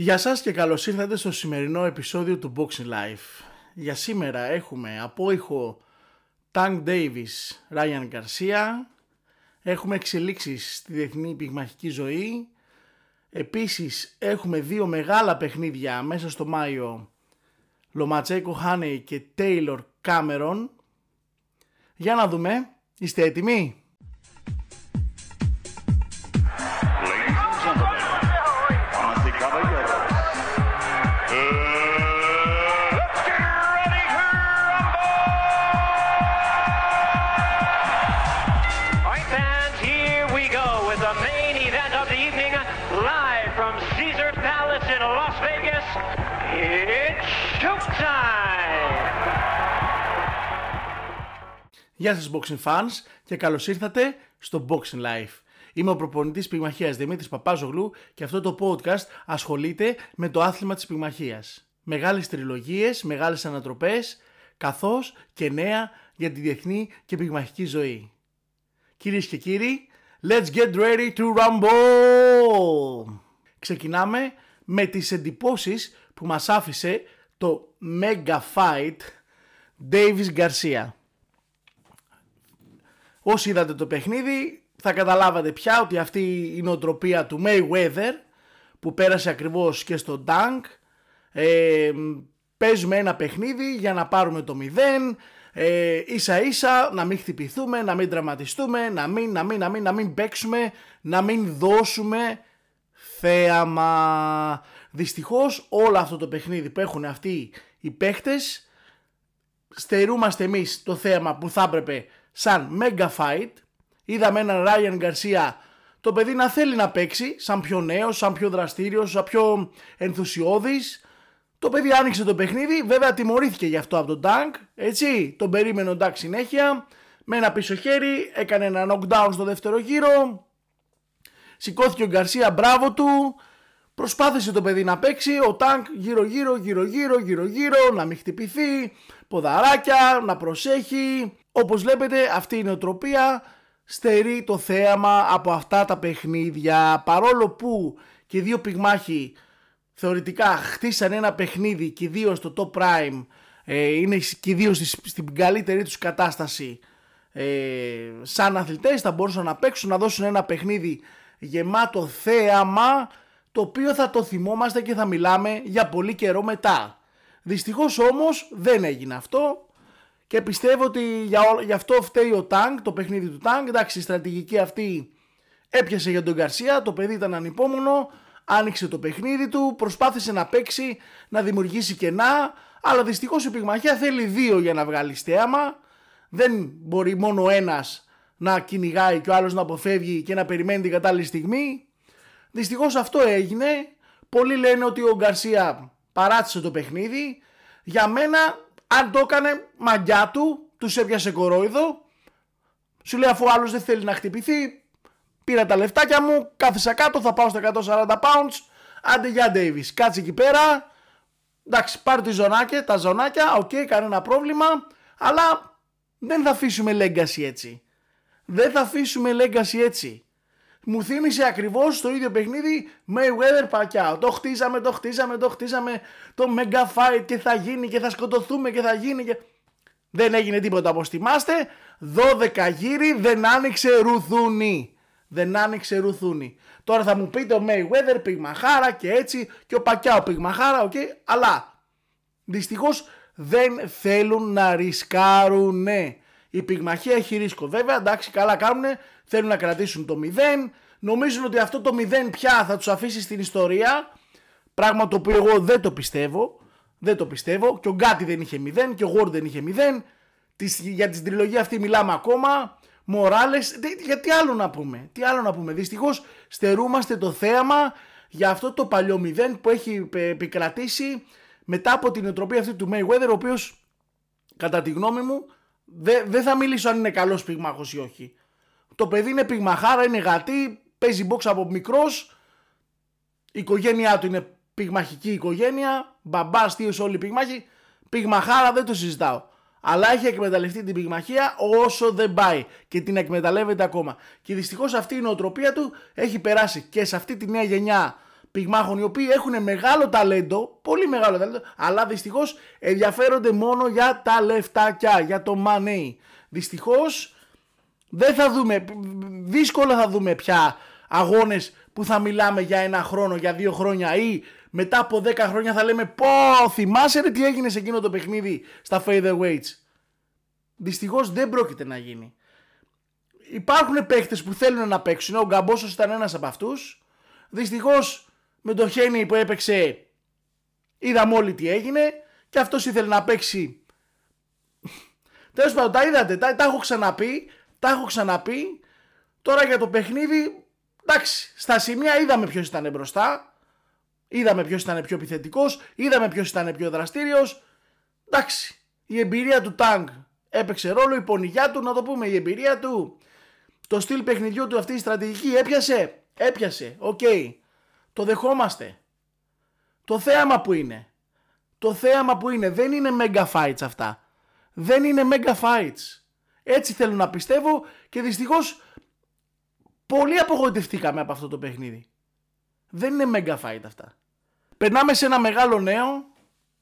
Γεια σας και καλώς ήρθατε στο σημερινό επεισόδιο του Boxing Life. Για σήμερα έχουμε από ήχο Tank Davis, Ryan Garcia, έχουμε εξελίξεις στη διεθνή πυγμαχική ζωή, επίσης έχουμε δύο μεγάλα παιχνίδια μέσα στο Μάιο, Λοματσέικο Χάνεϊ και Taylor Cameron. Για να δούμε, είστε έτοιμοι; Γεια σας boxing fans και καλώς ήρθατε στο Boxing Life. Είμαι ο προπονητής πυγμαχίας Δημήτρης Παπάζογλου και αυτό το podcast ασχολείται με το άθλημα της πυγμαχίας. Μεγάλες τριλογίες, μεγάλες ανατροπές, καθώς και νέα για τη διεθνή και πυγμαχική ζωή. Κυρίες και κύριοι, let's get ready to rumble! Ξεκινάμε με τις εντυπώσεις που μας άφησε το Mega Fight Davis Garcia. Όσοι είδατε το παιχνίδι θα καταλάβατε πια ότι αυτή η νοοτροπία του Mayweather που πέρασε ακριβώς και στο Dunk ε, παίζουμε ένα παιχνίδι για να πάρουμε το 0 ε, ίσα ίσα να μην χτυπηθούμε, να μην τραυματιστούμε, να μην, να μην, να μην, να μην παίξουμε, να μην δώσουμε θέαμα. Δυστυχώς όλο αυτό το παιχνίδι που έχουν αυτοί οι παίχτες στερούμαστε εμείς το θέαμα που θα έπρεπε σαν mega fight. Είδαμε έναν Ryan Garcia το παιδί να θέλει να παίξει σαν πιο νέος, σαν πιο δραστήριος, σαν πιο ενθουσιώδης. Το παιδί άνοιξε το παιχνίδι, βέβαια τιμωρήθηκε γι' αυτό από τον Tank, έτσι, τον περίμενε ο Tank συνέχεια, με ένα πίσω χέρι, έκανε ένα knockdown στο δεύτερο γύρο, σηκώθηκε ο Γκαρσία, μπράβο του, προσπάθησε το παιδί να παίξει, ο Tank γύρω γύρω, γύρω γύρω, γύρω γύρω, να μην χτυπηθεί, ποδαράκια, να προσέχει, όπως βλέπετε αυτή η νοοτροπία. Στερεί το θέαμα από αυτά τα παιχνίδια. Παρόλο που και δύο πυγμάχοι θεωρητικά χτίσαν ένα παιχνίδι και δύο στο top prime ε, είναι και δύο στην καλύτερη τους κατάσταση ε, σαν αθλητές θα μπορούσαν να παίξουν να δώσουν ένα παιχνίδι γεμάτο θέαμα το οποίο θα το θυμόμαστε και θα μιλάμε για πολύ καιρό μετά. Δυστυχώς όμως δεν έγινε αυτό και πιστεύω ότι για, για αυτό φταίει ο Τάγκ, το παιχνίδι του Τάγκ. Εντάξει, η στρατηγική αυτή έπιασε για τον Γκαρσία, το παιδί ήταν ανυπόμονο, άνοιξε το παιχνίδι του, προσπάθησε να παίξει, να δημιουργήσει κενά, αλλά δυστυχώς η πυγμαχία θέλει δύο για να βγάλει στέαμα. Δεν μπορεί μόνο ένας να κυνηγάει και ο άλλος να αποφεύγει και να περιμένει την κατάλληλη στιγμή. Δυστυχώς αυτό έγινε. Πολλοί λένε ότι ο Γκαρσία παράτησε το παιχνίδι. Για μένα αν το έκανε μαγιά του, τους έπιασε κορόιδο. Σου λέει αφού άλλος δεν θέλει να χτυπηθεί, πήρα τα λεφτάκια μου, κάθισα κάτω, θα πάω στα 140 pounds. Άντε για Davis, κάτσε εκεί πέρα. Εντάξει, πάρει τα ζωνάκια, τα ζωνάκια, OK, okay, κανένα πρόβλημα. Αλλά δεν θα αφήσουμε legacy έτσι. Δεν θα αφήσουμε legacy έτσι μου θύμισε ακριβώς το ίδιο παιχνίδι Mayweather Pacquiao. Το χτίζαμε, το χτίζαμε, το χτίζαμε, το mega fight και θα γίνει και θα σκοτωθούμε και θα γίνει και... Δεν έγινε τίποτα όπως θυμάστε. 12 γύροι δεν άνοιξε ρουθούνι. Δεν άνοιξε ρουθούνι. Τώρα θα μου πείτε ο Mayweather πυγμαχάρα και έτσι και ο Πακιάο πυγμαχάρα, OK. Okay, αλλά δυστυχώς δεν θέλουν να ρισκάρουνε. Η πυγμαχία έχει ρίσκο. Βέβαια, εντάξει, καλά κάνουν, θέλουν να κρατήσουν το 0. Νομίζουν ότι αυτό το 0 πια θα τους αφήσει στην ιστορία. Πράγμα το οποίο εγώ δεν το πιστεύω. Δεν το πιστεύω. Και ο Γκάτι δεν είχε 0 και ο Γουόρντ δεν είχε 0. Για την τριλογία αυτή μιλάμε ακόμα. Μοράλες. Γιατί άλλο να πούμε. Τι άλλο να πούμε. Δυστυχώς στερούμαστε το θέαμα για αυτό το παλιό 0 που έχει επικρατήσει μετά από την οτροπία αυτή του Mayweather, ο οποίος κατά τη γνώμη μου δεν θα μιλήσω αν είναι καλός πυγμάχος ή όχι. Το παιδί είναι πυγμαχάρα, είναι γατή, παίζει box από μικρός. Η οικογένειά του είναι πυγμαχική οικογένεια. Μπαμπά, θείο, όλοι πυγμάχοι. Πυγμαχάρα δεν το συζητάω. Αλλά έχει εκμεταλλευτεί την πυγμαχία όσο δεν πάει και την εκμεταλλεύεται ακόμα. Και δυστυχώς αυτή η νοοτροπία του έχει περάσει και σε αυτή τη νέα γενιά πυγμάχων οι οποίοι έχουν μεγάλο ταλέντο, πολύ μεγάλο ταλέντο, αλλά δυστυχώς ενδιαφέρονται μόνο για τα λεφτάκια, για το money. Δυστυχώς δεν θα δούμε, δύσκολα θα δούμε πια αγώνες που θα μιλάμε για ένα χρόνο, για δύο χρόνια ή μετά από 10 χρόνια θα λέμε πω θυμάσαι ρε τι έγινε σε εκείνο το παιχνίδι στα featherweights. Δυστυχώς δεν πρόκειται να γίνει. Υπάρχουν παίχτες που θέλουν να παίξουν, ο Γκαμπόσος ήταν ένας από αυτούς. Δυστυχώς με το Χένι που έπαιξε είδαμε όλοι τι έγινε και αυτός ήθελε να παίξει. Τέλος πάντων τα είδατε, τα, τα έχω ξαναπεί, τα έχω ξαναπεί. Τώρα για το παιχνίδι, εντάξει, στα σημεία είδαμε ποιος ήταν μπροστά. Είδαμε ποιος ήταν πιο επιθετικός, είδαμε ποιος ήταν πιο δραστήριος. Εντάξει, η εμπειρία του Tank έπαιξε ρόλο, η πονηριά του, να το πούμε, η εμπειρία του, το στυλ παιχνιδιού του αυτή η στρατηγική έπιασε, έπιασε, οκ, το δεχόμαστε. Το θέαμα που είναι, το θέαμα που είναι, δεν είναι mega fights αυτά. Δεν είναι mega fights. Έτσι θέλω να πιστεύω και δυστυχώς πολύ απογοητευτήκαμε από αυτό το παιχνίδι. Δεν είναι mega fight αυτά. Περνάμε σε ένα μεγάλο νέο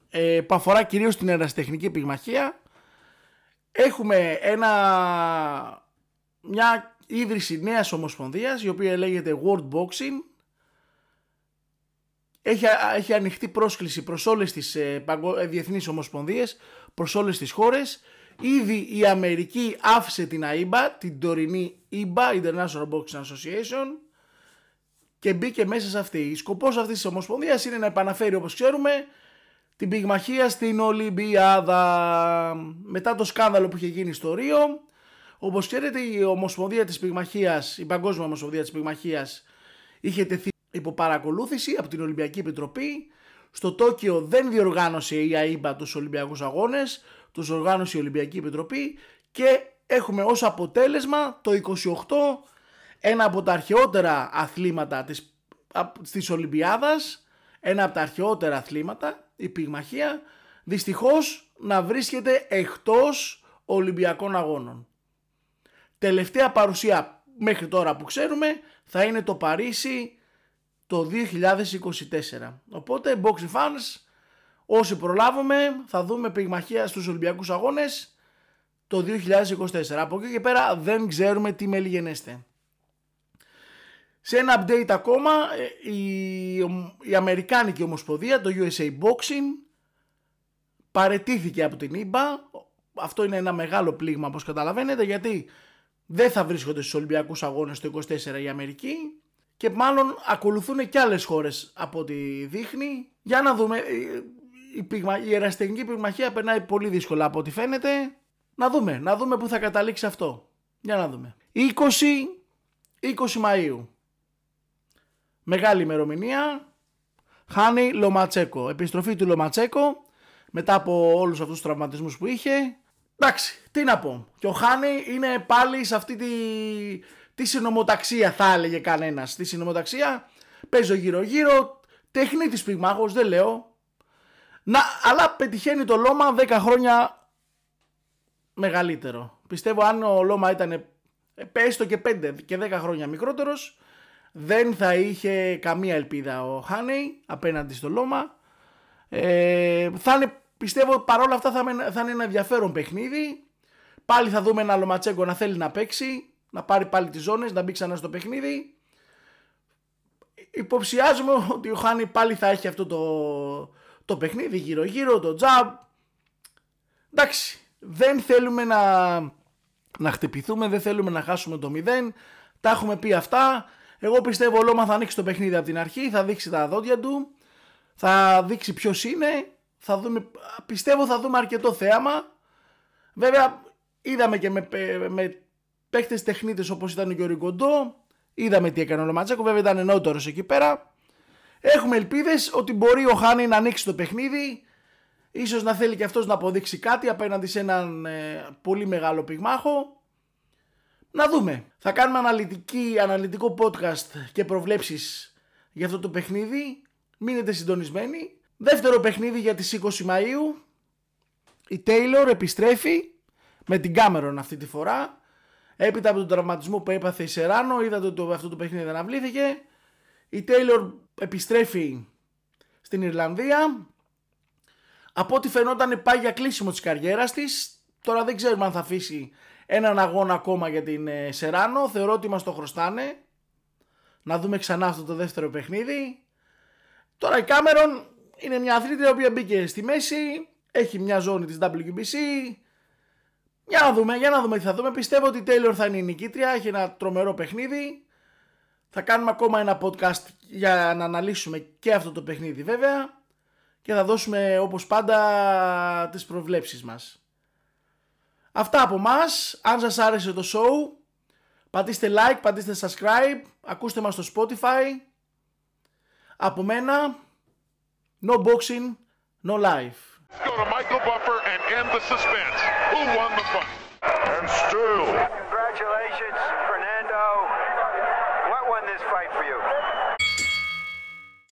ε, που αφορά κυρίως την ερασιτεχνική πυγμαχία. Έχουμε ένα, μια ίδρυση νέας ομοσπονδίας η οποία λέγεται World Boxing. Έχει, έχει ανοιχτή πρόσκληση προς όλες τις ε, ε, διεθνείς ομοσπονδίες, προς όλες τις χώρες. Ήδη η Αμερική άφησε την AIBA, την τωρινή IBA, International Boxing Association, και μπήκε μέσα σε αυτή. Σκοπός αυτής της ομοσπονδίας είναι να επαναφέρει όπως ξέρουμε την πυγμαχία στην Ολυμπιάδα. Μετά το σκάνδαλο που είχε γίνει στο Ρίο, όπως ξέρετε η Ομοσπονδία της Πυγμαχίας, η Παγκόσμια Ομοσπονδία της Πυγμαχίας είχε τεθεί υπό παρακολούθηση από την Ολυμπιακή Επιτροπή. Στο Τόκιο δεν διοργάνωσε η ΑΕΠΑ τους Ολυμπιακούς Αγώνες, τους οργάνωσε η Ολυμπιακή Επιτροπή και έχουμε ως αποτέλεσμα το 28 ένα από τα αρχαιότερα αθλήματα της, της Ολυμπιάδας, ένα από τα αρχαιότερα αθλήματα, η πυγμαχία, δυστυχώς να βρίσκεται εκτός Ολυμπιακών Αγώνων. Τελευταία παρουσία μέχρι τώρα που ξέρουμε θα είναι το Παρίσι το 2024. Οπότε, boxing fans, όσοι προλάβουμε θα δούμε πυγμαχία στους Ολυμπιακούς Αγώνες το 2024. Από εκεί και πέρα δεν ξέρουμε τι μελιγενέστε. Σε ένα update ακόμα, ε, η, η Αμερικάνικη Ομοσπονδία, το USA Boxing, παρετήθηκε από την ΙΜΠΑ. Αυτό είναι ένα μεγάλο πλήγμα όπως καταλαβαίνετε γιατί δεν θα βρίσκονται στους Ολυμπιακούς Αγώνες το 24 η Αμερική και μάλλον ακολουθούν και άλλες χώρες από ό,τι δείχνει. Για να δούμε, η, πυγμα, η εραστεχνική πυγμαχία περνάει πολύ δύσκολα από ό,τι φαίνεται. Να δούμε, να δούμε πού θα καταλήξει αυτό. Για να δούμε. 20, 20 Μαΐου. Μεγάλη ημερομηνία. Χάνει Λοματσέκο. Επιστροφή του Λοματσέκο μετά από όλους αυτούς τους τραυματισμούς που είχε. Εντάξει, τι να πω. Και ο Χάνι είναι πάλι σε αυτή τη, τη συνομοταξία θα έλεγε κανένας. Τη συνομοταξία παίζω γύρω γύρω, τεχνίτης πυγμάχος δεν λέω. Να, αλλά πετυχαίνει το Λόμα 10 χρόνια μεγαλύτερο. Πιστεύω αν ο Λόμα ήταν έστω και 5 και 10 χρόνια μικρότερος δεν θα είχε καμία ελπίδα ο Χάνεϊ απέναντι στο Λόμα. Ε, θα είναι, πιστεύω παρόλα αυτά θα, θα είναι ένα ενδιαφέρον παιχνίδι. Πάλι θα δούμε ένα Λοματσέγκο να θέλει να παίξει, να πάρει πάλι τις ζώνες, να μπει ξανά στο παιχνίδι. Υποψιάζομαι ότι ο Χάνι πάλι θα έχει αυτό το, το παιχνίδι γύρω γύρω, το τζαμπ. Εντάξει, δεν θέλουμε να, να χτυπηθούμε, δεν θέλουμε να χάσουμε το 0. Τα έχουμε πει αυτά. Εγώ πιστεύω ο Λόμα θα ανοίξει το παιχνίδι από την αρχή, θα δείξει τα δόντια του, θα δείξει ποιος είναι, θα δούμε, πιστεύω θα δούμε αρκετό θέαμα. Βέβαια είδαμε και με, με παίχτες τεχνίτες όπως ήταν και ο Ριγκοντό, είδαμε τι έκανε ο Λοματζέκο, βέβαια ήταν ενώτερος εκεί πέρα. Έχουμε ελπίδες ότι μπορεί ο Χάνι να ανοίξει το παιχνίδι, ίσως να θέλει και αυτός να αποδείξει κάτι απέναντι σε έναν ε, πολύ μεγάλο πυγμάχο να δούμε. Θα κάνουμε αναλυτική, αναλυτικό podcast και προβλέψεις για αυτό το παιχνίδι. Μείνετε συντονισμένοι. Δεύτερο παιχνίδι για τις 20 Μαΐου. Η Taylor επιστρέφει με την Κάμερον αυτή τη φορά. Έπειτα από τον τραυματισμό που έπαθε η Σεράνο, είδατε ότι αυτό το παιχνίδι δεν αυλήθηκε. Η Taylor επιστρέφει στην Ιρλανδία. Από ό,τι φαινόταν πάει για κλείσιμο της καριέρας της. Τώρα δεν ξέρουμε αν θα αφήσει έναν αγώνα ακόμα για την ε, Σεράνο. Θεωρώ ότι μας το χρωστάνε. Να δούμε ξανά αυτό το δεύτερο παιχνίδι. Τώρα η Κάμερον είναι μια αθλήτρια η οποία μπήκε στη μέση. Έχει μια ζώνη της WBC. Για να δούμε, για να δούμε τι θα δούμε. Πιστεύω ότι η Taylor θα είναι η νικήτρια. Έχει ένα τρομερό παιχνίδι. Θα κάνουμε ακόμα ένα podcast για να αναλύσουμε και αυτό το παιχνίδι βέβαια. Και θα δώσουμε όπως πάντα τις προβλέψεις μας. Αυτά από μας. Αν σας άρεσε το show, πατήστε like, πατήστε subscribe, ακούστε μας στο Spotify. Από μένα, no boxing, no life. Go to Michael Buffer and end the suspense. Who won the fight? And still, Congratulations.